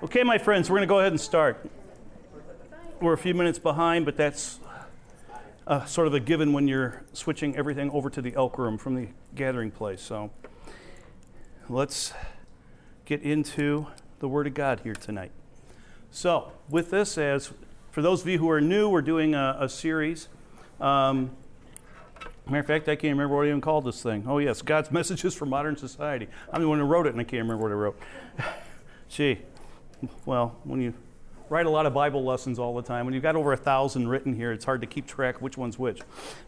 Okay, my friends, we're going to go ahead and start. We're a few minutes behind, but that's uh, sort of a given when you're switching everything over to the elk room from the gathering place. So let's get into the Word of God here tonight. So, with this, as for those of you who are new, we're doing a, a series. Um, matter of fact, I can't remember what I even called this thing. Oh, yes, God's Messages for Modern Society. I'm the one who wrote it, and I can't remember what I wrote. Gee, well, when you write a lot of Bible lessons all the time, when you've got over a thousand written here, it's hard to keep track which one's which.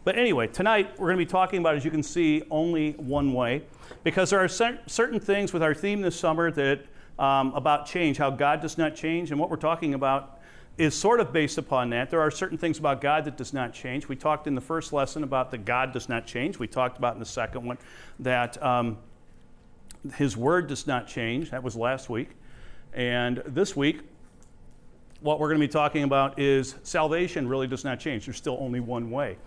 But anyway, tonight we're going to be talking about, as you can see, only one way, because there are certain things with our theme this summer that um, about change, how God does not change, and what we're talking about is sort of based upon that. There are certain things about God that does not change. We talked in the first lesson about that God does not change. We talked about in the second one that um, His Word does not change. That was last week. And this week, what we're going to be talking about is salvation really does not change. There's still only one way.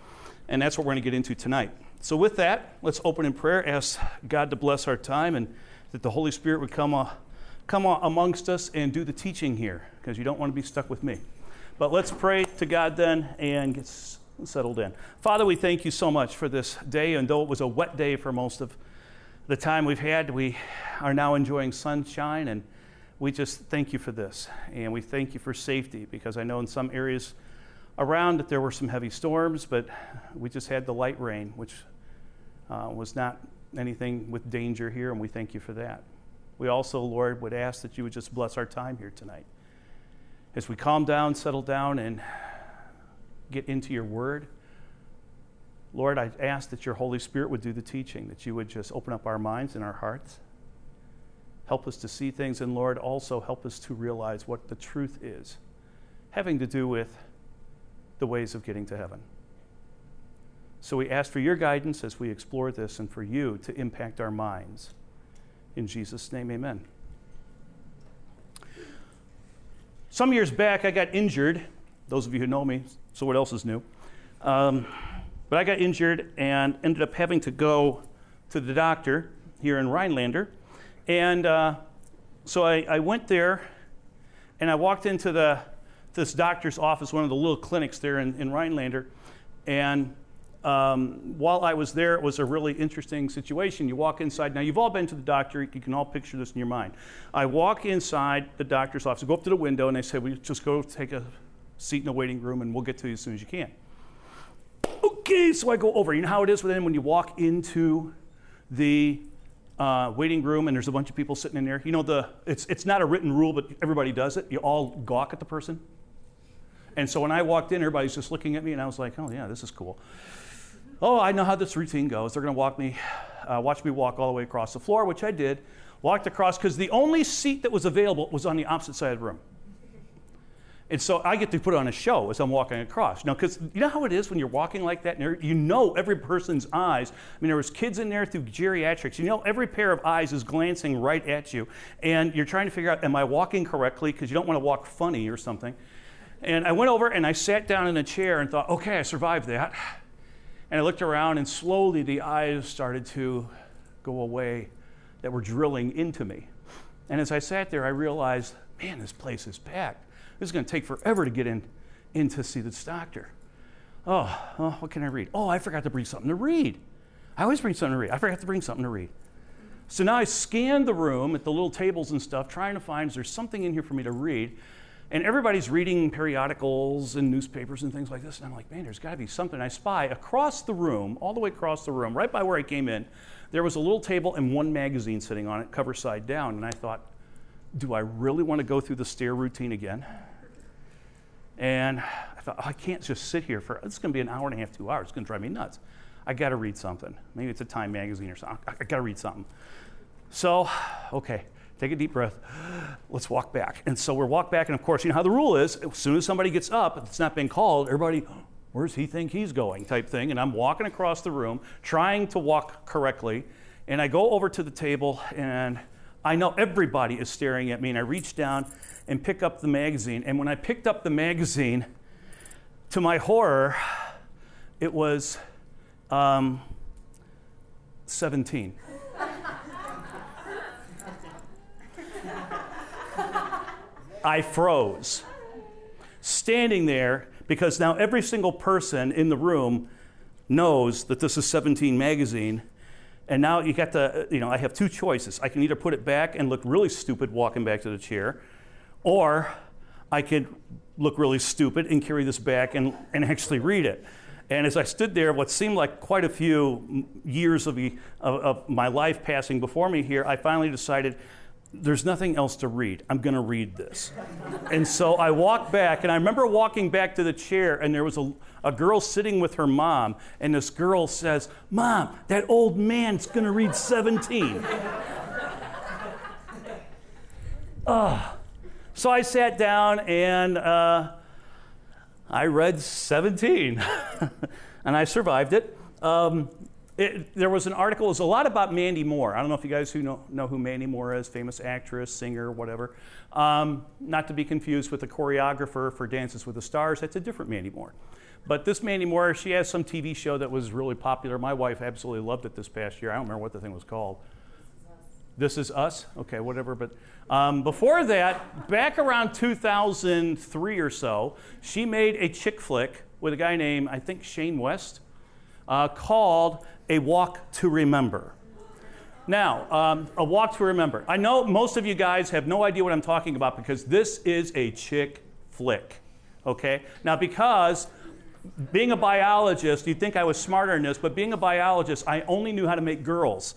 And that's what we're going to get into tonight. So, with that, let's open in prayer, ask God to bless our time and that the Holy Spirit would come, uh, come amongst us and do the teaching here, because you don't want to be stuck with me. But let's pray to God then and get settled in. Father, we thank you so much for this day, and though it was a wet day for most of the time we've had, we are now enjoying sunshine and we just thank you for this. And we thank you for safety because I know in some areas around that there were some heavy storms, but we just had the light rain, which uh, was not anything with danger here, and we thank you for that. We also, Lord, would ask that you would just bless our time here tonight. As we calm down, settle down, and get into your word, Lord, I ask that your Holy Spirit would do the teaching, that you would just open up our minds and our hearts Help us to see things, and Lord, also help us to realize what the truth is, having to do with the ways of getting to heaven. So we ask for your guidance as we explore this and for you to impact our minds. In Jesus' name, amen. Some years back, I got injured. Those of you who know me, so what else is new? Um, but I got injured and ended up having to go to the doctor here in Rhinelander and uh, so I, I, went there and I walked into the, this doctor's office, one of the little clinics there in, in Rhinelander. And um, while I was there, it was a really interesting situation. You walk inside. Now, you've all been to the doctor. You can all picture this in your mind. I walk inside the doctor's office, I go up to the window, and they say, well, just go take a seat in the waiting room, and we'll get to you as soon as you can. Okay, so I go over. You know how it is with them when you walk into the uh, waiting room and there's a bunch of people sitting in there. You know, the it's it's not a written rule, but everybody does it. You all gawk at the person. And so when I walked in, everybody's just looking at me, and I was like, "Oh yeah, this is cool." Oh, I know how this routine goes. They're going to walk me, uh, watch me walk all the way across the floor, which I did. Walked across because the only seat that was available was on the opposite side of the room. And so I get to put on a show as I'm walking across. Now, because you know how it is when you're walking like that, and you know every person's eyes. I mean, there was kids in there through geriatrics. You know every pair of eyes is glancing right at you, and you're trying to figure out, am I walking correctly? Because you don't want to walk funny or something. And I went over and I sat down in a chair and thought, okay, I survived that. And I looked around, and slowly the eyes started to go away that were drilling into me. And as I sat there, I realized, man, this place is packed. This is going to take forever to get in, in to see this doctor. Oh, oh, what can I read? Oh, I forgot to bring something to read. I always bring something to read. I forgot to bring something to read. So now I scanned the room at the little tables and stuff, trying to find is there something in here for me to read. And everybody's reading periodicals and newspapers and things like this. And I'm like, man, there's got to be something. I spy across the room, all the way across the room, right by where I came in, there was a little table and one magazine sitting on it, cover side down. And I thought, do I really want to go through the stair routine again? And I thought, oh, I can't just sit here for, it's going to be an hour and a half, two hours. It's going to drive me nuts. I got to read something. Maybe it's a Time magazine or something. I, I got to read something. So, okay, take a deep breath. Let's walk back. And so we're walk back, and of course, you know how the rule is as soon as somebody gets up, it's not being called, everybody, where's he think he's going type thing. And I'm walking across the room, trying to walk correctly. And I go over to the table, and I know everybody is staring at me, and I reach down and pick up the magazine. And when I picked up the magazine, to my horror, it was um, 17. I froze. Standing there, because now every single person in the room knows that this is 17 magazine. And now you got the, uh, you know, I have two choices. I can either put it back and look really stupid walking back to the chair, or I could look really stupid and carry this back and, and actually read it. And as I stood there, what seemed like quite a few years of, of, of my life passing before me here, I finally decided there's nothing else to read. I'm going to read this. and so I walked back, and I remember walking back to the chair, and there was a, a girl sitting with her mom, and this girl says, Mom, that old man's going to read 17. uh, so I sat down and uh, I read 17, and I survived it. Um, it, there was an article, it was a lot about Mandy Moore. I don't know if you guys who know, know who Mandy Moore is, famous actress, singer, whatever. Um, not to be confused with the choreographer for Dances with the Stars, that's a different Mandy Moore. But this Mandy Moore, she has some TV show that was really popular. My wife absolutely loved it this past year. I don't remember what the thing was called. This is Us? Okay, whatever. But um, before that, back around 2003 or so, she made a chick flick with a guy named, I think, Shane West, uh, called A Walk to Remember. Now, um, A Walk to Remember. I know most of you guys have no idea what I'm talking about because this is a chick flick. Okay? Now, because being a biologist, you'd think I was smarter in this, but being a biologist, I only knew how to make girls.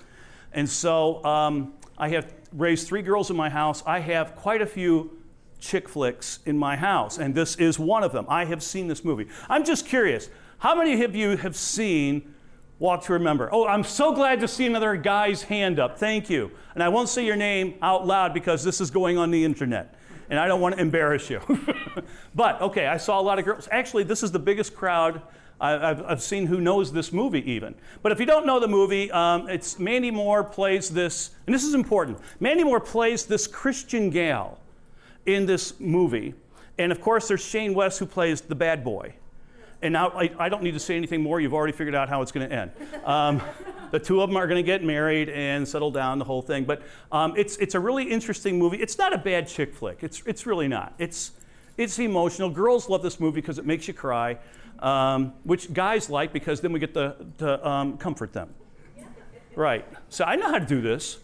And so um, I have raised three girls in my house. I have quite a few chick flicks in my house, and this is one of them. I have seen this movie. I'm just curious how many of you have seen Walk to Remember? Oh, I'm so glad to see another guy's hand up. Thank you. And I won't say your name out loud because this is going on the internet, and I don't want to embarrass you. but okay, I saw a lot of girls. Actually, this is the biggest crowd I've, I've, seen who knows this movie even. But if you don't know the movie, um, it's Mandy Moore plays this, and this is important. Mandy Moore plays this Christian gal in this movie. And of course, there's Shane West who plays the bad boy. And now I, I don't need to say anything more. You've already figured out how it's going to end. Um, the two of them are going to get married and settle down, the whole thing. But um, it's, it's a really interesting movie. It's not a bad chick flick. It's, it's really not. It's, it's emotional. Girls love this movie because it makes you cry um, which guys like because then we get to, to um, comfort them. Right. So I know how to do this.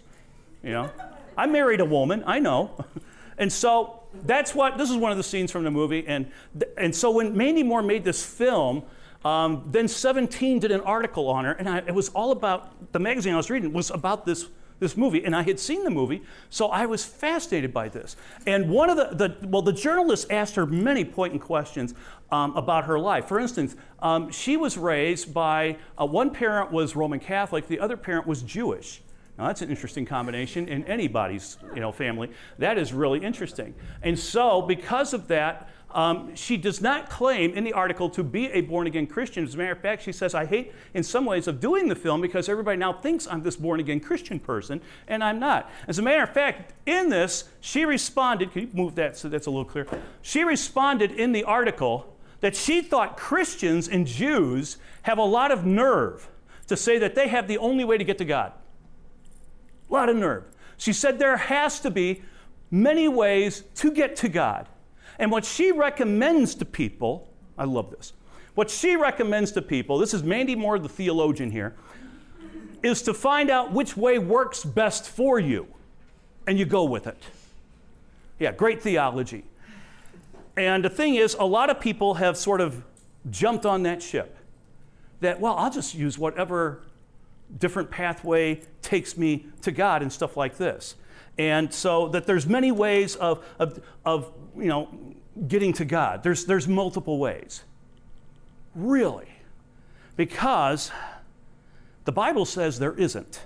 You know, I married a woman. I know. and so that's what this is one of the scenes from the movie. And and so when Mandy Moore made this film, um, then 17 did an article on her, and I, it was all about the magazine I was reading was about this this movie, and I had seen the movie, so I was fascinated by this. And one of the, the well, the journalist asked her many pointed questions um, about her life. For instance, um, she was raised by uh, one parent was Roman Catholic, the other parent was Jewish. Now that's an interesting combination in anybody's you know family. That is really interesting. And so because of that, um, she does not claim in the article to be a born again Christian. As a matter of fact, she says, I hate in some ways of doing the film because everybody now thinks I'm this born again Christian person, and I'm not. As a matter of fact, in this, she responded, can you move that so that's a little clear? She responded in the article that she thought Christians and Jews have a lot of nerve to say that they have the only way to get to God. A lot of nerve. She said there has to be many ways to get to God. And what she recommends to people, I love this. What she recommends to people, this is Mandy Moore, the theologian here, is to find out which way works best for you. And you go with it. Yeah, great theology. And the thing is, a lot of people have sort of jumped on that ship. That, well, I'll just use whatever different pathway takes me to God and stuff like this. And so that there's many ways of, of, of you know, getting to God. There's, there's multiple ways. Really. Because the Bible says there isn't.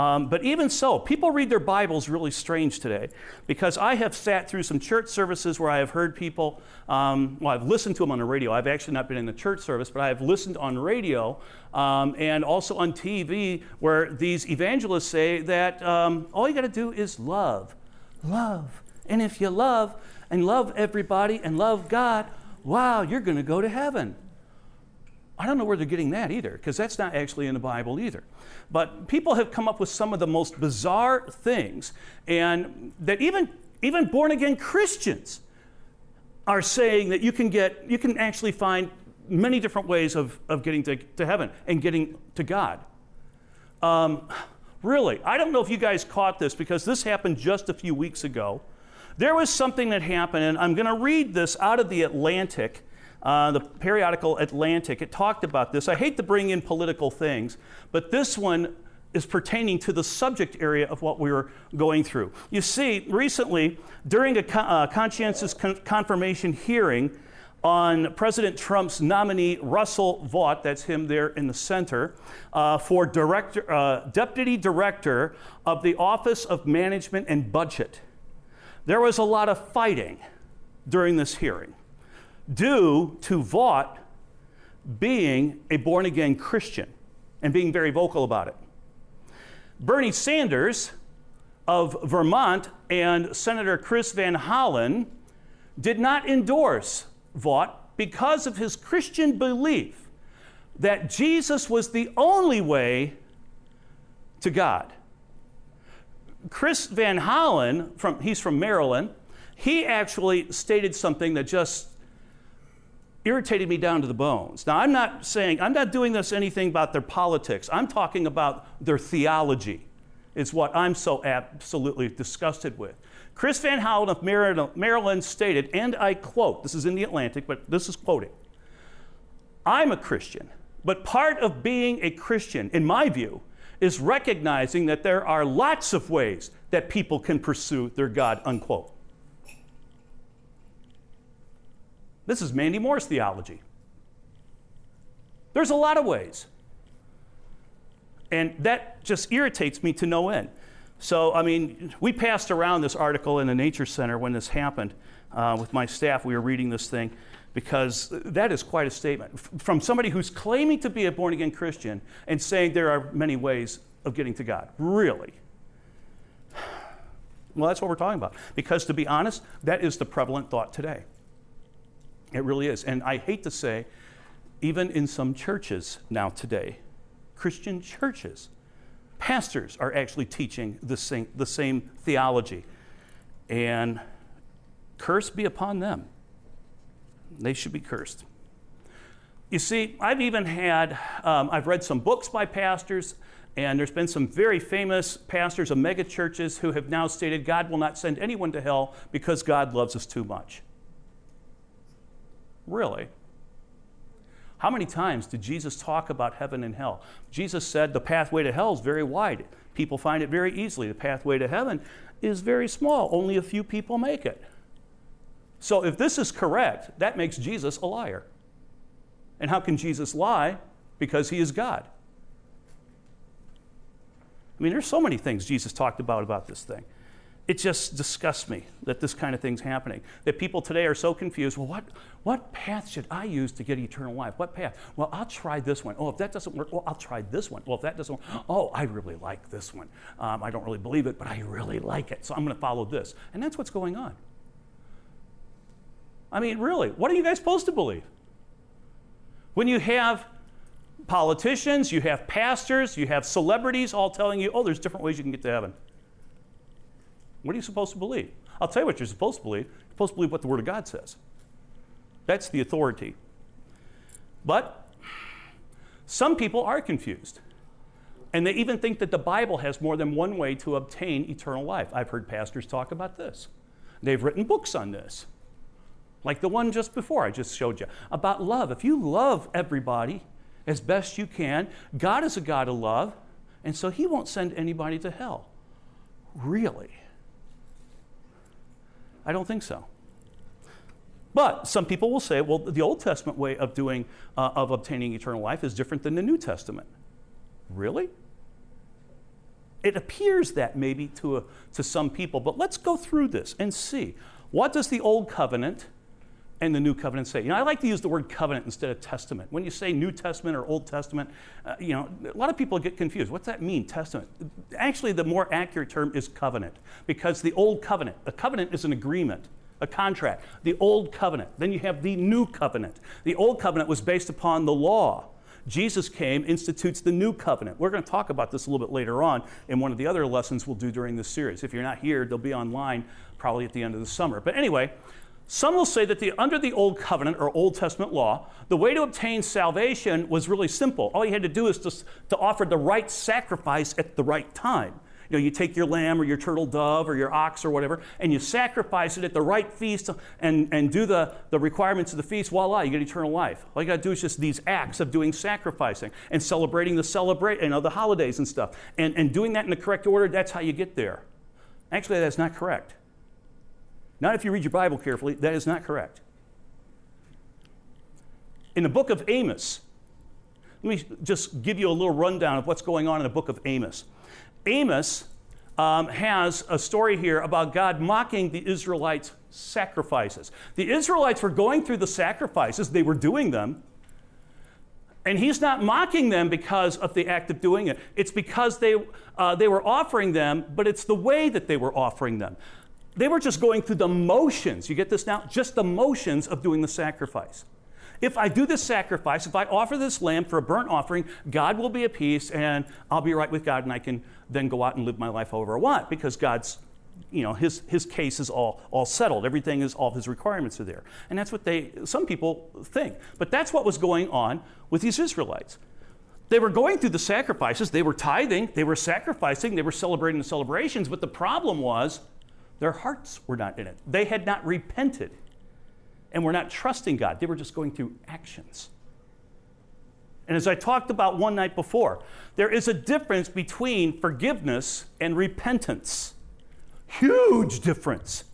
Um, but even so, people read their Bibles really strange today because I have sat through some church services where I have heard people, um, well, I've listened to them on the radio. I've actually not been in the church service, but I have listened on radio um, and also on TV where these evangelists say that um, all you got to do is love. Love. And if you love and love everybody and love God, wow, you're going to go to heaven. I don't know where they're getting that either, because that's not actually in the Bible either. But people have come up with some of the most bizarre things, and that even Even born again Christians are saying that you can get, you can actually find many different ways of, of getting to, to heaven and getting to God. Um, really, I don't know if you guys caught this because this happened just a few weeks ago. There was something that happened, and I'm going to read this out of the Atlantic, uh, the periodical Atlantic. It talked about this. I hate to bring in political things, but this one is pertaining to the subject area of what we were going through. You see, recently, during a uh, conscientious con- confirmation hearing on President Trump's nominee, Russell Vought, that's him there in the center, uh, for director, uh, deputy director of the Office of Management and Budget, there was a lot of fighting during this hearing due to Vought being a born again Christian and being very vocal about it. Bernie Sanders of Vermont and Senator Chris Van Hollen did not endorse Vought because of his Christian belief that Jesus was the only way to God. Chris Van Hollen, from, he's from Maryland, he actually stated something that just irritated me down to the bones. Now, I'm not saying, I'm not doing this anything about their politics. I'm talking about their theology, is what I'm so absolutely disgusted with. Chris Van Hollen of Maryland stated, and I quote, this is in the Atlantic, but this is quoting I'm a Christian, but part of being a Christian, in my view, is recognizing that there are lots of ways that people can pursue their God, unquote. This is Mandy Moore's theology. There's a lot of ways. And that just irritates me to no end. So, I mean, we passed around this article in the Nature Center when this happened uh, with my staff. We were reading this thing because that is quite a statement from somebody who's claiming to be a born again Christian and saying there are many ways of getting to God. Really? Well, that's what we're talking about. Because to be honest, that is the prevalent thought today. It really is. And I hate to say, even in some churches now today, Christian churches, pastors are actually teaching the same, the same theology. And curse be upon them. They should be cursed. You see, I've even had, um, I've read some books by pastors, and there's been some very famous pastors of megachurches who have now stated God will not send anyone to hell because God loves us too much. Really? How many times did Jesus talk about heaven and hell? Jesus said the pathway to hell is very wide. People find it very easily. The pathway to heaven is very small. Only a few people make it. So if this is correct, that makes Jesus a liar. And how can Jesus lie? Because he is God. I mean, there's so many things Jesus talked about about this thing it just disgusts me that this kind of thing's happening. That people today are so confused. Well, what, what path should I use to get eternal life? What path? Well, I'll try this one. Oh, if that doesn't work, well, I'll try this one. Well, if that doesn't work, oh, I really like this one. Um, I don't really believe it, but I really like it. So I'm going to follow this. And that's what's going on. I mean, really, what are you guys supposed to believe? When you have politicians, you have pastors, you have celebrities all telling you, oh, there's different ways you can get to heaven. What are you supposed to believe? I'll tell you what you're supposed to believe. You're supposed to believe what the Word of God says. That's the authority. But some people are confused. And they even think that the Bible has more than one way to obtain eternal life. I've heard pastors talk about this. They've written books on this, like the one just before I just showed you about love. If you love everybody as best you can, God is a God of love, and so He won't send anybody to hell. Really? I don't think so. But some people will say, well, the Old Testament way of doing, uh, of obtaining eternal life is different than the New Testament. Really? It appears that maybe to, a, to some people, but let's go through this and see. What does the Old Covenant and the New Covenant say? You know, I like to use the word covenant instead of testament. When you say New Testament or Old Testament, uh, you know, a lot of people get confused. What's that mean, testament? Actually, the more accurate term is covenant because the Old Covenant, a covenant is an agreement. A contract, the old covenant. Then you have the new covenant. The old covenant was based upon the law. Jesus came, institutes the new covenant. We're going to talk about this a little bit later on in one of the other lessons we'll do during this series. If you're not here, they'll be online probably at the end of the summer. But anyway, some will say that the, under the Old Covenant or Old Testament law, the way to obtain salvation was really simple. All you had to do is to, to offer the right sacrifice at the right time. You know, you take your lamb or your turtle dove or your ox or whatever, and you sacrifice it at the right feast and, and do the, the requirements of the feast, voila, you get eternal life. All you got to do is just these acts of doing sacrificing and celebrating the celebrate, you know, the holidays and stuff. And, and doing that in the correct order, that's how you get there. Actually, that's not correct. Not if you read your Bible carefully, that is not correct. In the book of Amos, let me just give you a little rundown of what's going on in the book of Amos. Amos um, has a story here about God mocking the Israelites' sacrifices. The Israelites were going through the sacrifices, they were doing them. And he's not mocking them because of the act of doing it. It's because they, uh, they were offering them, but it's the way that they were offering them. They were just going through the motions. You get this now? Just the motions of doing the sacrifice. If I do this sacrifice, if I offer this lamb for a burnt offering, God will be at peace and I'll be right with God and I can then go out and live my life however I want because God's, you know, his, his case is all, all settled. Everything is, all his requirements are there. And that's what they, some people think. But that's what was going on with these Israelites. They were going through the sacrifices, they were tithing, they were sacrificing, they were celebrating the celebrations, but the problem was their hearts were not in it. They had not repented and were not trusting God. They were just going through actions. And as I talked about one night before, there is a difference between forgiveness and repentance. Huge difference.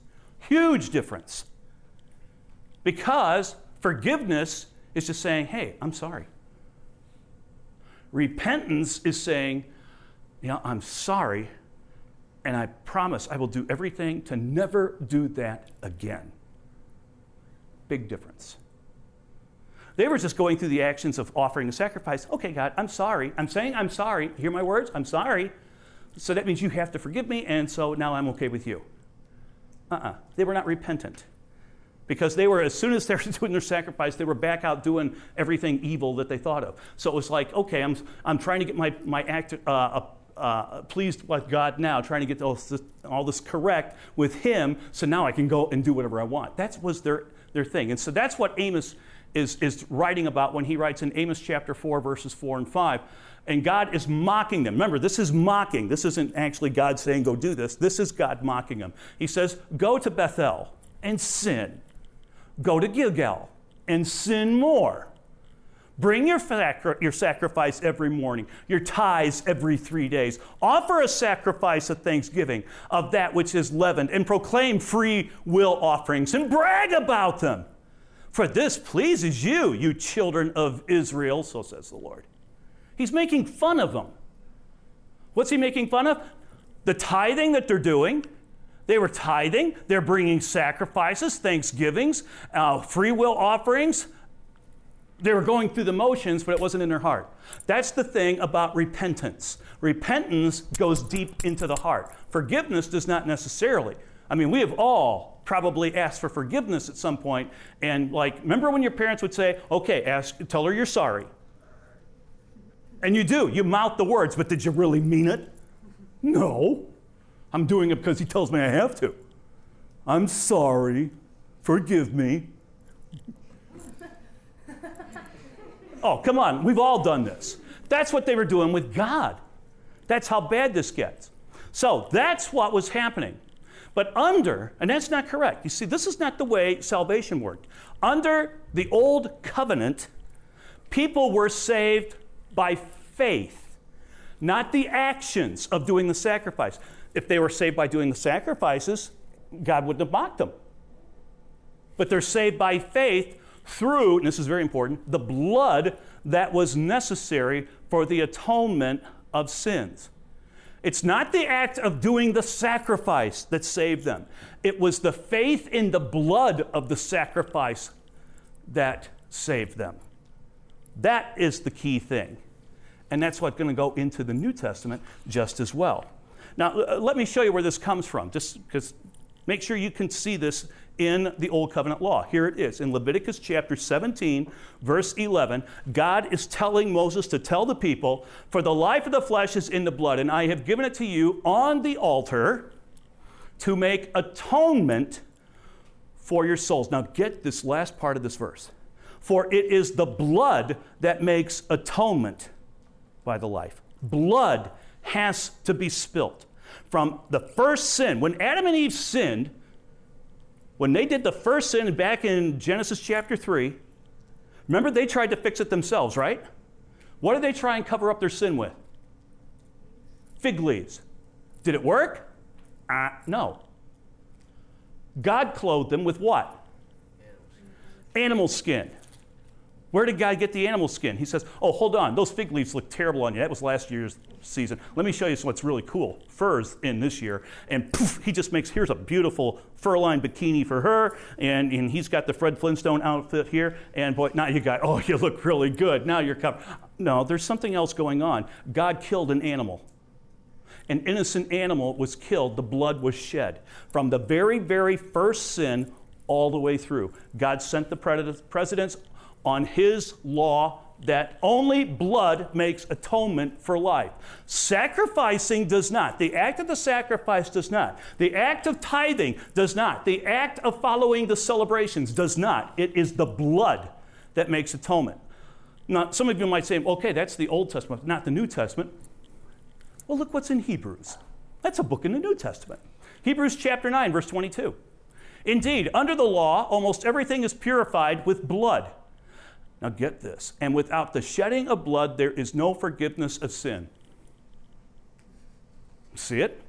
Huge difference. Because forgiveness is just saying, hey, I'm sorry. Repentance is saying, you know, I'm sorry, and I promise I will do everything to never do that again. Big difference. They were just going through the actions of offering a sacrifice. Okay, God, I'm sorry. I'm saying I'm sorry. Hear my words? I'm sorry. So that means you have to forgive me, and so now I'm okay with you. Uh uh-uh. uh They were not repentant. Because they were, as soon as they were doing their sacrifice, they were back out doing everything evil that they thought of. So it was like, okay, I'm, I'm trying to get my, my act uh, uh, pleased with God now, trying to get all this, all this correct with Him, so now I can go and do whatever I want. That was their, their thing. And so that's what Amos is, is writing about when he writes in Amos chapter 4, verses 4 and 5. And God is mocking them. Remember, this is mocking. This isn't actually God saying, go do this. This is God mocking them. He says, go to Bethel and sin. Go to Gilgal and sin more. Bring your, sacri- your sacrifice every morning, your tithes every three days. Offer a sacrifice of thanksgiving of that which is leavened, and proclaim free will offerings and brag about them. For this pleases you, you children of Israel, so says the Lord. He's making fun of them. What's he making fun of? The tithing that they're doing. They were tithing, they're bringing sacrifices, thanksgivings, uh, free will offerings. They were going through the motions, but it wasn't in their heart. That's the thing about repentance. Repentance goes deep into the heart. Forgiveness does not necessarily. I mean, we have all probably asked for forgiveness at some point, and like, remember when your parents would say, "Okay, ask, tell her you're sorry," and you do. You mouth the words, but did you really mean it? No. I'm doing it because he tells me I have to. I'm sorry. Forgive me. Oh, come on. We've all done this. That's what they were doing with God. That's how bad this gets. So that's what was happening. But under, and that's not correct. You see, this is not the way salvation worked. Under the old covenant, people were saved by faith, not the actions of doing the sacrifice. If they were saved by doing the sacrifices, God wouldn't have mocked them. But they're saved by faith through, and this is very important, the blood that was necessary for the atonement of sins. It's not the act of doing the sacrifice that saved them, it was the faith in the blood of the sacrifice that saved them. That is the key thing. And that's what's going to go into the New Testament just as well. Now, let me show you where this comes from, just because make sure you can see this in the Old Covenant law. Here it is in Leviticus chapter 17, verse 11. God is telling Moses to tell the people, For the life of the flesh is in the blood, and I have given it to you on the altar to make atonement for your souls. Now, get this last part of this verse. For it is the blood that makes atonement by the life. Blood has to be spilt. From the first sin, when Adam and Eve sinned, when they did the first sin back in Genesis chapter 3, remember they tried to fix it themselves, right? What did they try and cover up their sin with? Fig leaves. Did it work? Uh, no. God clothed them with what? Animal skin. Where did God get the animal skin? He says, Oh, hold on, those fig leaves look terrible on you. That was last year's season. Let me show you what's really cool. Furs in this year. And poof, he just makes, here's a beautiful fur lined bikini for her. And, and he's got the Fred Flintstone outfit here. And boy, now you got, oh, you look really good. Now you're covered. No, there's something else going on. God killed an animal an innocent animal was killed, the blood was shed. From the very, very first sin all the way through, God sent the presidents on his law that only blood makes atonement for life. Sacrificing does not. The act of the sacrifice does not. The act of tithing does not. The act of following the celebrations does not. It is the blood that makes atonement. Now, some of you might say, okay, that's the Old Testament, not the New Testament. Well, look what's in Hebrews. That's a book in the New Testament. Hebrews chapter 9, verse 22. Indeed, under the law, almost everything is purified with blood. Now get this. And without the shedding of blood, there is no forgiveness of sin. See it?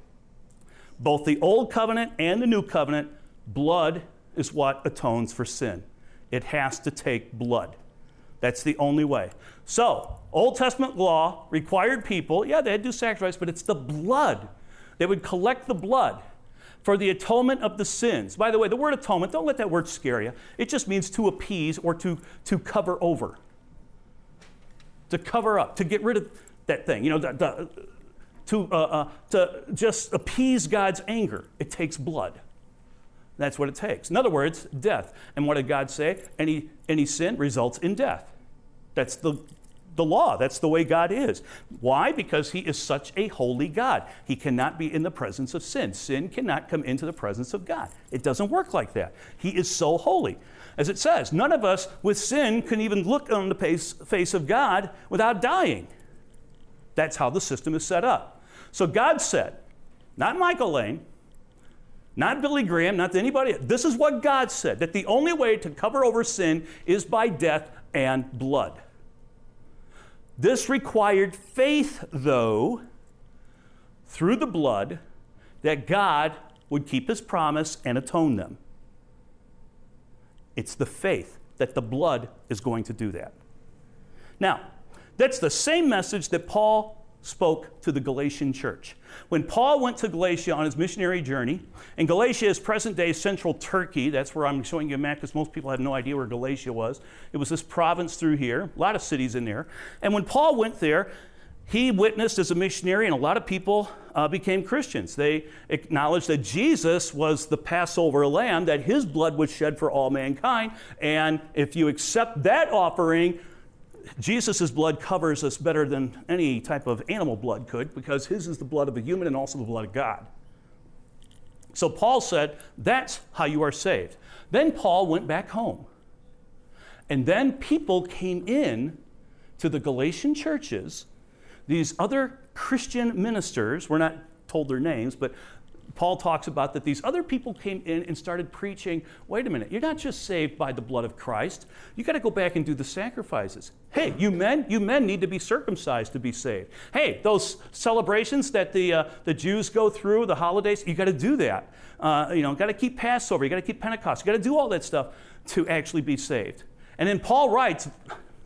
Both the old covenant and the new covenant, blood is what atones for sin. It has to take blood. That's the only way. So, Old Testament law required people, yeah, they had to do sacrifice, but it's the blood. They would collect the blood for the atonement of the sins. By the way, the word atonement, don't let that word scare you. It just means to appease or to, to cover over, to cover up, to get rid of that thing. You know, the, the, to, uh, uh, to just appease God's anger. It takes blood. That's what it takes. In other words, death. And what did God say? Any, any sin results in death. That's the, the law. That's the way God is. Why? Because He is such a holy God. He cannot be in the presence of sin. Sin cannot come into the presence of God. It doesn't work like that. He is so holy. As it says, none of us with sin can even look on the face, face of God without dying. That's how the system is set up. So God said, not Michael Lane, not Billy Graham, not anybody. This is what God said that the only way to cover over sin is by death and blood. This required faith, though, through the blood, that God would keep his promise and atone them. It's the faith that the blood is going to do that. Now, that's the same message that Paul spoke to the Galatian church. When Paul went to Galatia on his missionary journey, and Galatia is present day central Turkey, that's where I'm showing you a map because most people have no idea where Galatia was. It was this province through here, a lot of cities in there. And when Paul went there, he witnessed as a missionary, and a lot of people uh, became Christians. They acknowledged that Jesus was the Passover lamb, that his blood was shed for all mankind. And if you accept that offering, Jesus' blood covers us better than any type of animal blood could because his is the blood of a human and also the blood of God. So Paul said, That's how you are saved. Then Paul went back home. And then people came in to the Galatian churches. These other Christian ministers, we're not told their names, but Paul talks about that these other people came in and started preaching wait a minute, you're not just saved by the blood of Christ. You got to go back and do the sacrifices. Hey, you men, you men need to be circumcised to be saved. Hey, those celebrations that the, uh, the Jews go through, the holidays, you got to do that. Uh, you know, got to keep Passover, you got to keep Pentecost, you got to do all that stuff to actually be saved. And then Paul writes,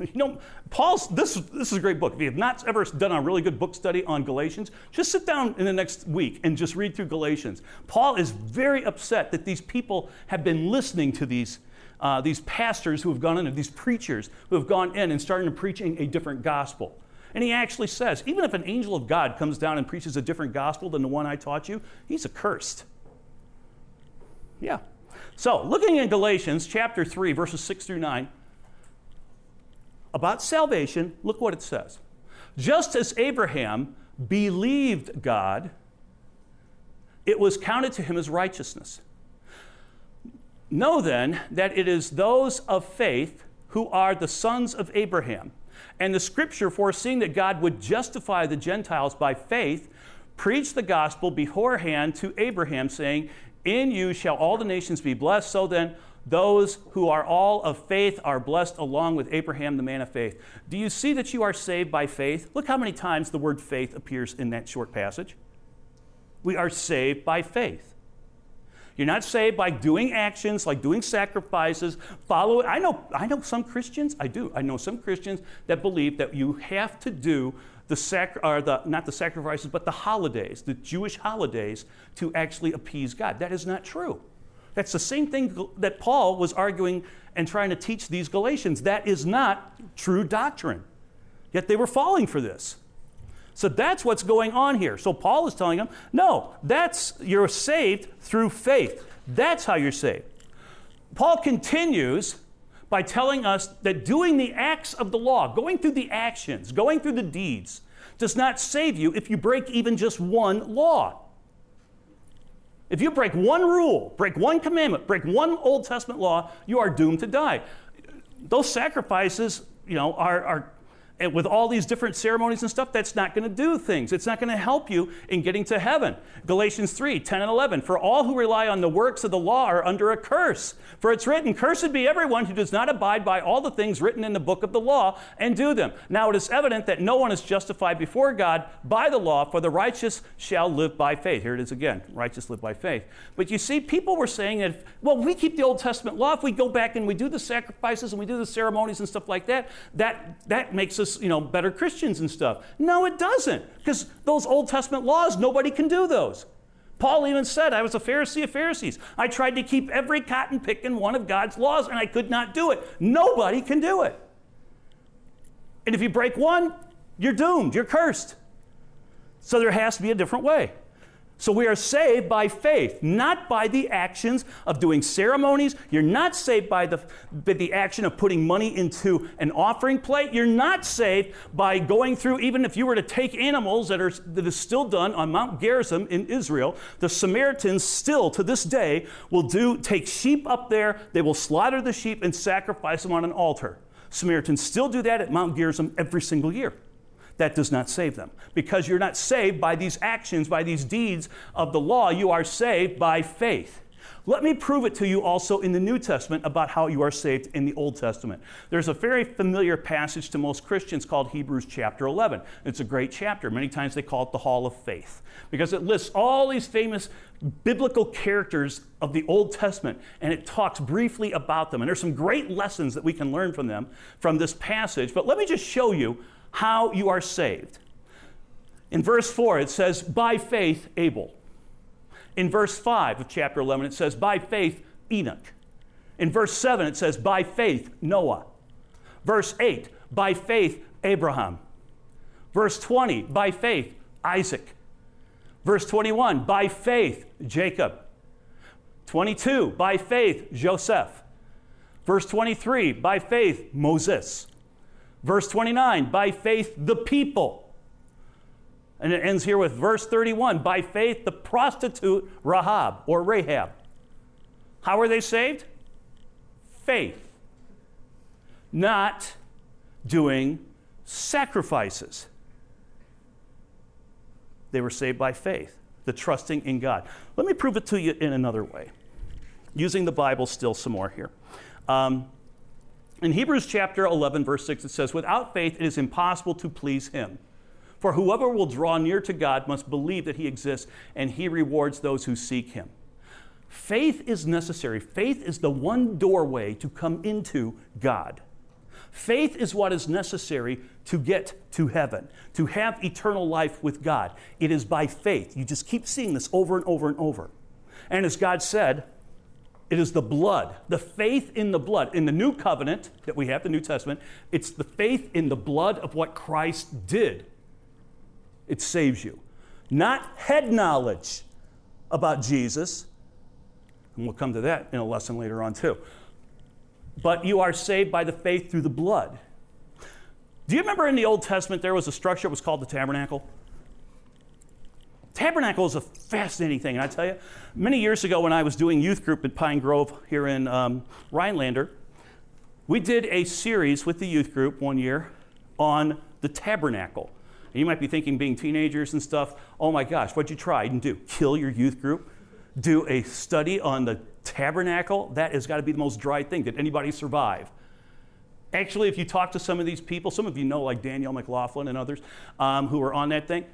you know, Paul's, this, this is a great book. If you have not ever done a really good book study on Galatians, just sit down in the next week and just read through Galatians. Paul is very upset that these people have been listening to these, uh, these pastors who have gone in, these preachers who have gone in and started preaching a different gospel. And he actually says, even if an angel of God comes down and preaches a different gospel than the one I taught you, he's accursed. Yeah. So, looking in Galatians chapter 3, verses 6 through 9, about salvation, look what it says. Just as Abraham believed God, it was counted to him as righteousness. Know then that it is those of faith who are the sons of Abraham. And the scripture, foreseeing that God would justify the Gentiles by faith, preached the gospel beforehand to Abraham, saying, In you shall all the nations be blessed. So then, those who are all of faith are blessed along with Abraham, the man of faith. Do you see that you are saved by faith? Look how many times the word faith appears in that short passage. We are saved by faith. You're not saved by doing actions like doing sacrifices, follow it. I know, I know some Christians, I do. I know some Christians that believe that you have to do the sac- or the not the sacrifices, but the holidays, the Jewish holidays, to actually appease God. That is not true. That's the same thing that Paul was arguing and trying to teach these Galatians. That is not true doctrine. Yet they were falling for this. So that's what's going on here. So Paul is telling them, no, that's you're saved through faith. That's how you're saved. Paul continues by telling us that doing the acts of the law, going through the actions, going through the deeds, does not save you if you break even just one law. If you break one rule, break one commandment, break one Old Testament law, you are doomed to die. Those sacrifices, you know, are, are and with all these different ceremonies and stuff, that's not going to do things. It's not going to help you in getting to heaven. Galatians 3 10 and 11. For all who rely on the works of the law are under a curse. For it's written, Cursed be everyone who does not abide by all the things written in the book of the law and do them. Now it is evident that no one is justified before God by the law, for the righteous shall live by faith. Here it is again righteous live by faith. But you see, people were saying that, if, well, we keep the Old Testament law. If we go back and we do the sacrifices and we do the ceremonies and stuff like that, that, that makes us you know, better Christians and stuff. No, it doesn't, because those Old Testament laws, nobody can do those. Paul even said, I was a Pharisee of Pharisees. I tried to keep every cotton pick in one of God's laws, and I could not do it. Nobody can do it. And if you break one, you're doomed, you're cursed. So there has to be a different way. So we are saved by faith, not by the actions of doing ceremonies. You're not saved by the, by the action of putting money into an offering plate. You're not saved by going through, even if you were to take animals that, are, that is still done on Mount Gerizim in Israel, the Samaritans still to this day will do take sheep up there, they will slaughter the sheep and sacrifice them on an altar. Samaritans still do that at Mount Gerizim every single year that does not save them. Because you're not saved by these actions, by these deeds of the law. You are saved by faith. Let me prove it to you also in the New Testament about how you are saved in the Old Testament. There's a very familiar passage to most Christians called Hebrews chapter 11. It's a great chapter. Many times they call it the Hall of Faith because it lists all these famous biblical characters of the Old Testament and it talks briefly about them. And there's some great lessons that we can learn from them from this passage. But let me just show you how you are saved. In verse 4, it says, by faith, Abel. In verse 5 of chapter 11, it says, by faith, Enoch. In verse 7, it says, by faith, Noah. Verse 8, by faith, Abraham. Verse 20, by faith, Isaac. Verse 21, by faith, Jacob. 22, by faith, Joseph. Verse 23, by faith, Moses. Verse 29, by faith, the people. And it ends here with verse 31 by faith, the prostitute Rahab or Rahab. How were they saved? Faith, not doing sacrifices. They were saved by faith, the trusting in God. Let me prove it to you in another way, using the Bible still some more here. Um, in Hebrews chapter 11, verse 6, it says, Without faith, it is impossible to please him. For whoever will draw near to God must believe that he exists and he rewards those who seek him. Faith is necessary. Faith is the one doorway to come into God. Faith is what is necessary to get to heaven, to have eternal life with God. It is by faith. You just keep seeing this over and over and over. And as God said, it is the blood, the faith in the blood. In the new covenant that we have, the New Testament, it's the faith in the blood of what Christ did. It saves you. Not head knowledge about Jesus, and we'll come to that in a lesson later on too. But you are saved by the faith through the blood. Do you remember in the Old Testament there was a structure that was called the tabernacle? Tabernacle is a fascinating thing. And I tell you, many years ago when I was doing youth group at Pine Grove here in um, Rhinelander, we did a series with the youth group one year on the tabernacle. And you might be thinking, being teenagers and stuff, oh my gosh, what'd you try and do? Kill your youth group? Do a study on the tabernacle? That has got to be the most dry thing. Did anybody survive? Actually, if you talk to some of these people, some of you know, like Danielle McLaughlin and others um, who are on that thing.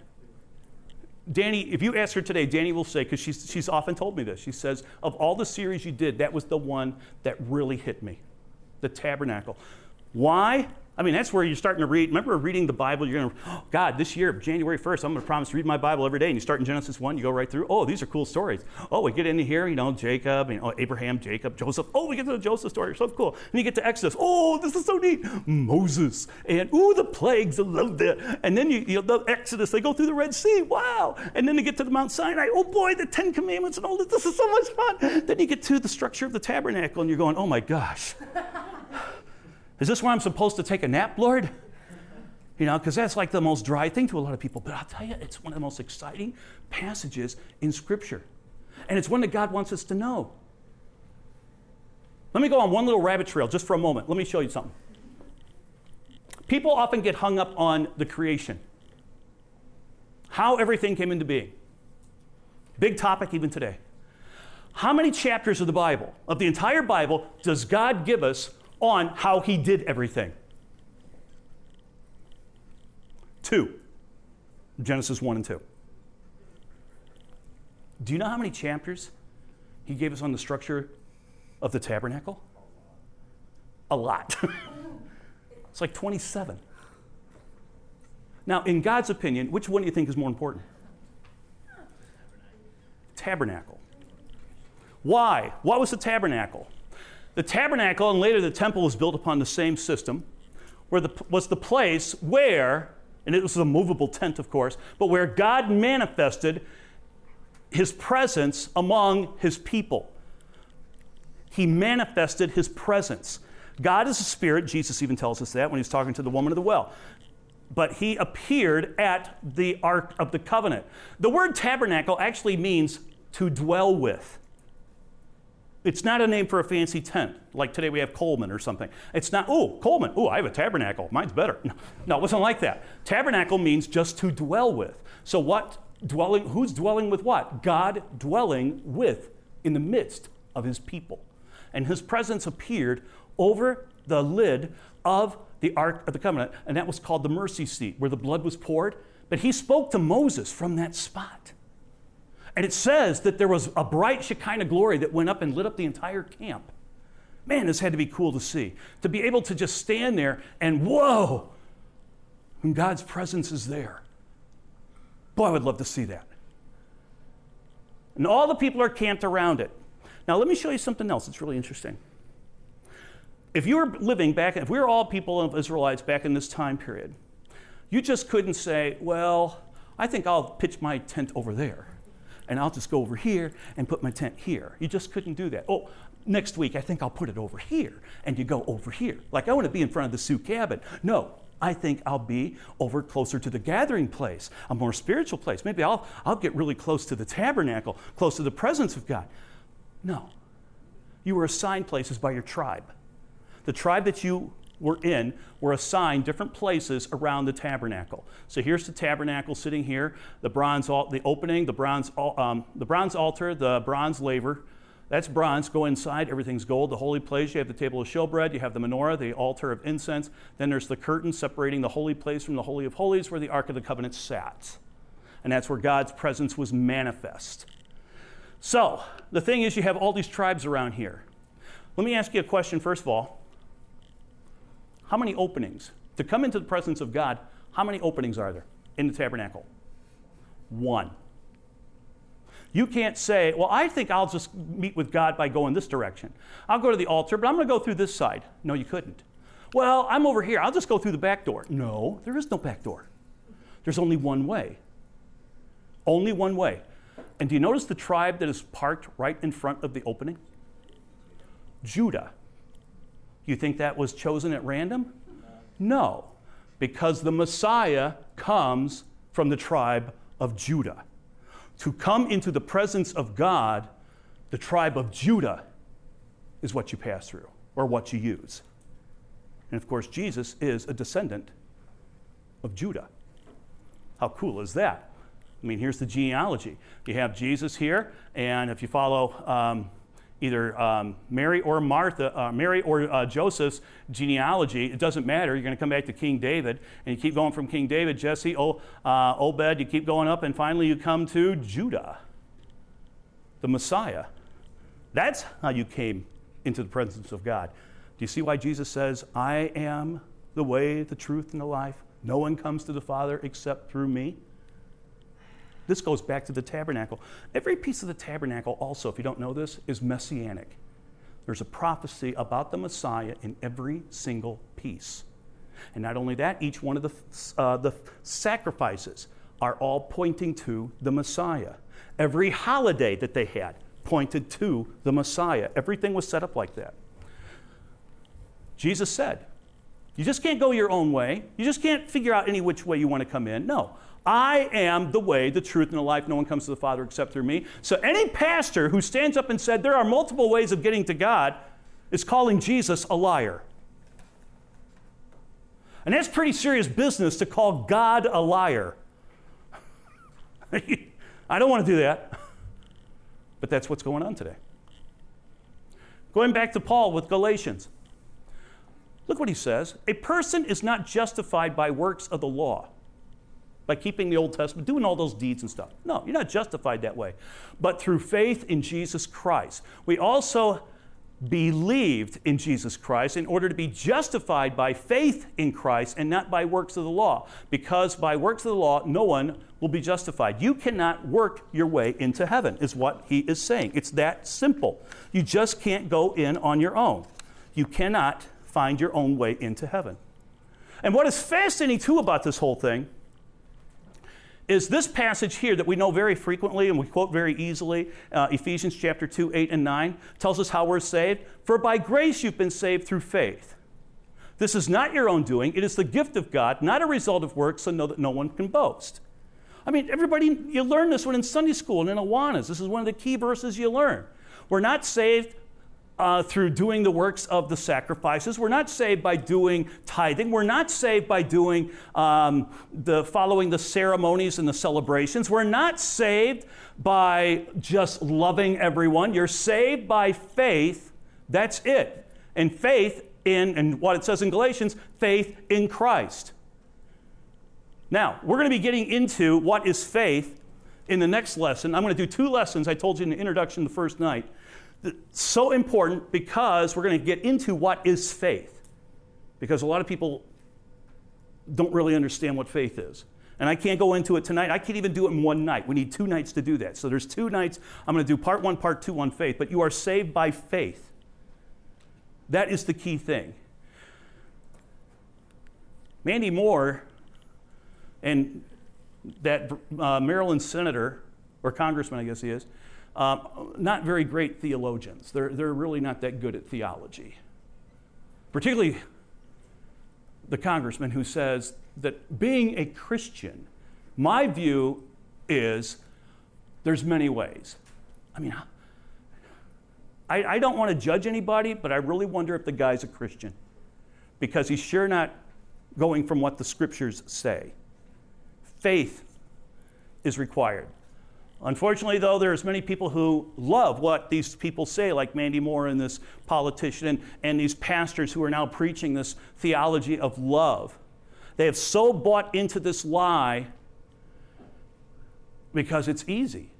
Danny, if you ask her today, Danny will say, because she's, she's often told me this, she says, of all the series you did, that was the one that really hit me the tabernacle. Why? I mean, that's where you're starting to read. Remember reading the Bible, you're going to, oh, God, this year, January 1st, I'm going to promise to read my Bible every day. And you start in Genesis 1, you go right through. Oh, these are cool stories. Oh, we get into here, you know, Jacob, you know, Abraham, Jacob, Joseph. Oh, we get to the Joseph story. So cool. And you get to Exodus. Oh, this is so neat. Moses. And, ooh, the plagues. I love that. And then you, you know, the Exodus, they go through the Red Sea. Wow. And then they get to the Mount Sinai. Oh, boy, the Ten Commandments and all this. This is so much fun. Then you get to the structure of the tabernacle and you're going, oh, my gosh. Is this where I'm supposed to take a nap, Lord? You know, because that's like the most dry thing to a lot of people. But I'll tell you, it's one of the most exciting passages in Scripture. And it's one that God wants us to know. Let me go on one little rabbit trail just for a moment. Let me show you something. People often get hung up on the creation, how everything came into being. Big topic even today. How many chapters of the Bible, of the entire Bible, does God give us on how He did everything? Two. Genesis 1 and 2. Do you know how many chapters he gave us on the structure of the tabernacle? A lot. it's like 27. Now, in God's opinion, which one do you think is more important? Tabernacle. Why? What was the tabernacle? The tabernacle and later the temple was built upon the same system, where the, was the place where and it was a movable tent, of course, but where God manifested his presence among his people. He manifested his presence. God is a spirit. Jesus even tells us that when he's talking to the woman of the well. But he appeared at the Ark of the Covenant. The word tabernacle actually means to dwell with. It's not a name for a fancy tent, like today we have Coleman or something. It's not, oh, Coleman, oh, I have a tabernacle. Mine's better. No, it wasn't like that. Tabernacle means just to dwell with. So, what dwelling, who's dwelling with what? God dwelling with in the midst of his people. And his presence appeared over the lid of the Ark of the Covenant, and that was called the mercy seat, where the blood was poured. But he spoke to Moses from that spot. And it says that there was a bright Shekinah glory that went up and lit up the entire camp. Man, this had to be cool to see. To be able to just stand there and whoa, when God's presence is there. Boy, I would love to see that. And all the people are camped around it. Now, let me show you something else. that's really interesting. If you were living back, if we were all people of Israelites back in this time period, you just couldn't say, well, I think I'll pitch my tent over there and I'll just go over here and put my tent here. You just couldn't do that. Oh, next week I think I'll put it over here, and you go over here. Like I want to be in front of the Sioux cabin. No, I think I'll be over closer to the gathering place, a more spiritual place. Maybe I'll, I'll get really close to the tabernacle, close to the presence of God. No. You were assigned places by your tribe. The tribe that you were in were assigned different places around the tabernacle. So here's the tabernacle sitting here, the bronze, al- the opening, the bronze, um, the bronze altar, the bronze laver. That's bronze. Go inside. Everything's gold. The holy place. You have the table of showbread. You have the menorah, the altar of incense. Then there's the curtain separating the holy place from the holy of holies, where the ark of the covenant sat, and that's where God's presence was manifest. So the thing is, you have all these tribes around here. Let me ask you a question first of all. How many openings? To come into the presence of God, how many openings are there in the tabernacle? One. You can't say, well, I think I'll just meet with God by going this direction. I'll go to the altar, but I'm going to go through this side. No, you couldn't. Well, I'm over here. I'll just go through the back door. No, there is no back door. There's only one way. Only one way. And do you notice the tribe that is parked right in front of the opening? Judah. You think that was chosen at random? No, because the Messiah comes from the tribe of Judah. to come into the presence of God, the tribe of Judah is what you pass through or what you use. And of course, Jesus is a descendant of Judah. How cool is that? I mean, here's the genealogy. You have Jesus here, and if you follow um, either um, Mary or Martha, uh, Mary or uh, Joseph's genealogy, it doesn't matter. You're going to come back to King David, and you keep going from King David, Jesse, o, uh, Obed, you keep going up, and finally you come to Judah, the Messiah. That's how you came into the presence of God. Do you see why Jesus says, I am the way, the truth, and the life? No one comes to the Father except through me. This goes back to the tabernacle. Every piece of the tabernacle, also, if you don't know this, is messianic. There's a prophecy about the Messiah in every single piece. And not only that, each one of the, uh, the sacrifices are all pointing to the Messiah. Every holiday that they had pointed to the Messiah. Everything was set up like that. Jesus said, You just can't go your own way. You just can't figure out any which way you want to come in. No, I am the way, the truth, and the life. No one comes to the Father except through me. So any pastor who stands up and said there are multiple ways of getting to God is calling Jesus a liar. And that's pretty serious business to call God a liar. I don't want to do that. But that's what's going on today. Going back to Paul with Galatians. Look what he says. A person is not justified by works of the law by keeping the Old Testament, doing all those deeds and stuff. No, you're not justified that way. But through faith in Jesus Christ. We also believed in Jesus Christ in order to be justified by faith in Christ and not by works of the law. Because by works of the law, no one will be justified. You cannot work your way into heaven, is what he is saying. It's that simple. You just can't go in on your own. You cannot find your own way into heaven. And what is fascinating too about this whole thing is this passage here that we know very frequently and we quote very easily uh, Ephesians chapter 2, 8, and 9 tells us how we're saved. For by grace you've been saved through faith. This is not your own doing, it is the gift of God, not a result of works, so know that no one can boast. I mean, everybody, you learn this one in Sunday school and in Awanas. This is one of the key verses you learn. We're not saved uh, through doing the works of the sacrifices. We're not saved by doing tithing. We're not saved by doing um, the following the ceremonies and the celebrations. We're not saved by just loving everyone. You're saved by faith. That's it. And faith in, and what it says in Galatians, faith in Christ. Now, we're going to be getting into what is faith in the next lesson. I'm going to do two lessons I told you in the introduction the first night so important because we're going to get into what is faith. Because a lot of people don't really understand what faith is. And I can't go into it tonight. I can't even do it in one night. We need two nights to do that. So there's two nights. I'm going to do part one, part two on faith. But you are saved by faith. That is the key thing. Mandy Moore and that uh, Maryland senator, or congressman, I guess he is, um, not very great theologians. They're, they're really not that good at theology. Particularly the congressman who says that being a Christian, my view is there's many ways. I mean, I, I don't want to judge anybody, but I really wonder if the guy's a Christian because he's sure not going from what the scriptures say. Faith is required. Unfortunately, though, there's many people who love what these people say, like Mandy Moore and this politician, and, and these pastors who are now preaching this theology of love. They have so bought into this lie because it's easy.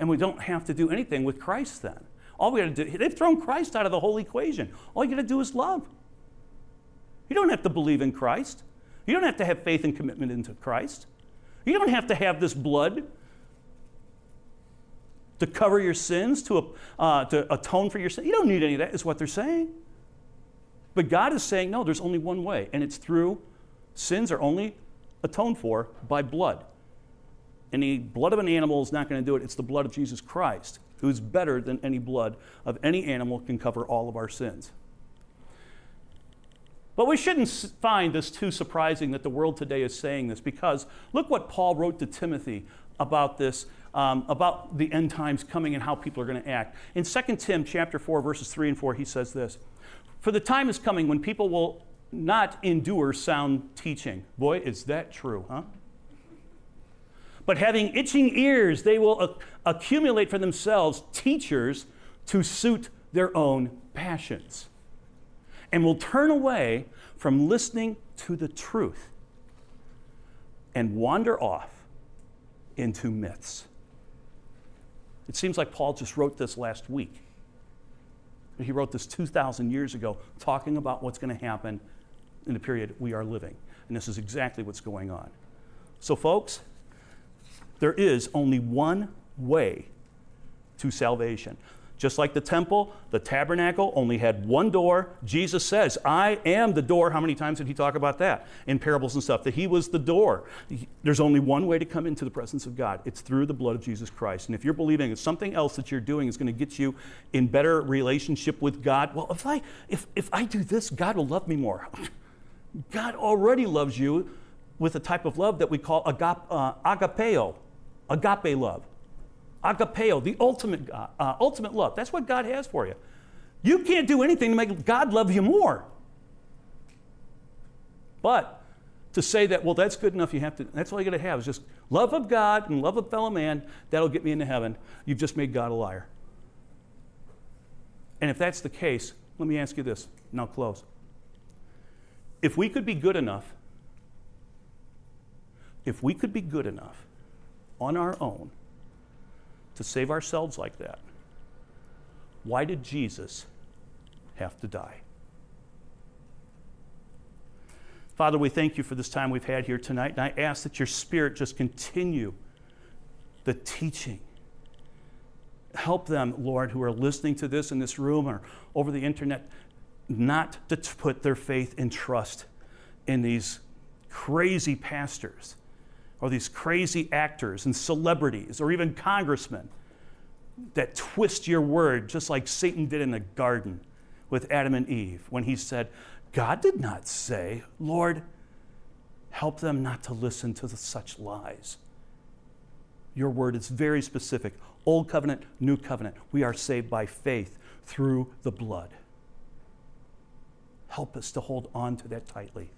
And we don't have to do anything with Christ then. All we got to do, they've thrown Christ out of the whole equation. All you got to do is love. You don't have to believe in Christ. You don't have to have faith and commitment into Christ. You don't have to have this blood to cover your sins, to, uh, to atone for your sins. You don't need any of that, is what they're saying. But God is saying, no, there's only one way, and it's through sins are only atoned for by blood. And the blood of an animal is not going to do it. It's the blood of Jesus Christ, who's better than any blood of any animal can cover all of our sins. But we shouldn't find this too surprising that the world today is saying this because look what Paul wrote to Timothy about this, um, about the end times coming and how people are going to act. In 2 Tim chapter 4, verses 3 and 4, he says this For the time is coming when people will not endure sound teaching. Boy, is that true, huh? But having itching ears, they will accumulate for themselves teachers to suit their own passions and will turn away from listening to the truth and wander off into myths. It seems like Paul just wrote this last week. He wrote this 2,000 years ago, talking about what's going to happen in the period we are living. And this is exactly what's going on. So, folks, there is only one way to salvation. Just like the temple, the tabernacle only had one door. Jesus says, I am the door. How many times did he talk about that in parables and stuff? That he was the door. There's only one way to come into the presence of God it's through the blood of Jesus Christ. And if you're believing that something else that you're doing is going to get you in better relationship with God, well, if I, if, if I do this, God will love me more. God already loves you with a type of love that we call uh, agapeo, agape love agapeo, the ultimate, uh, uh, ultimate love. That's what God has for you. You can't do anything to make God love you more. But to say that, well, that's good enough, you have to, that's all you got to have is just love of God and love of fellow man, that'll get me into heaven. You've just made God a liar. And if that's the case, let me ask you this, I'll close. If we could be good enough, if we could be good enough on our own to save ourselves like that, why did Jesus have to die? Father, we thank you for this time we've had here tonight, and I ask that your Spirit just continue the teaching. Help them, Lord, who are listening to this in this room or over the internet, not to put their faith and trust in these crazy pastors or these crazy actors and celebrities or even congressmen that twist your word just like Satan did in the garden with Adam and Eve when he said, God did not say, Lord, help them not to listen to such lies. Your word is very specific. Old covenant, new covenant. We are saved by faith through the blood. Help us to hold on to that tightly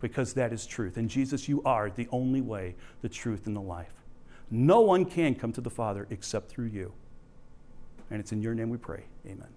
because that is truth. And Jesus, you are the only way, the truth, and the life. No one can come to the Father except through you. And it's in your name we pray. Amen.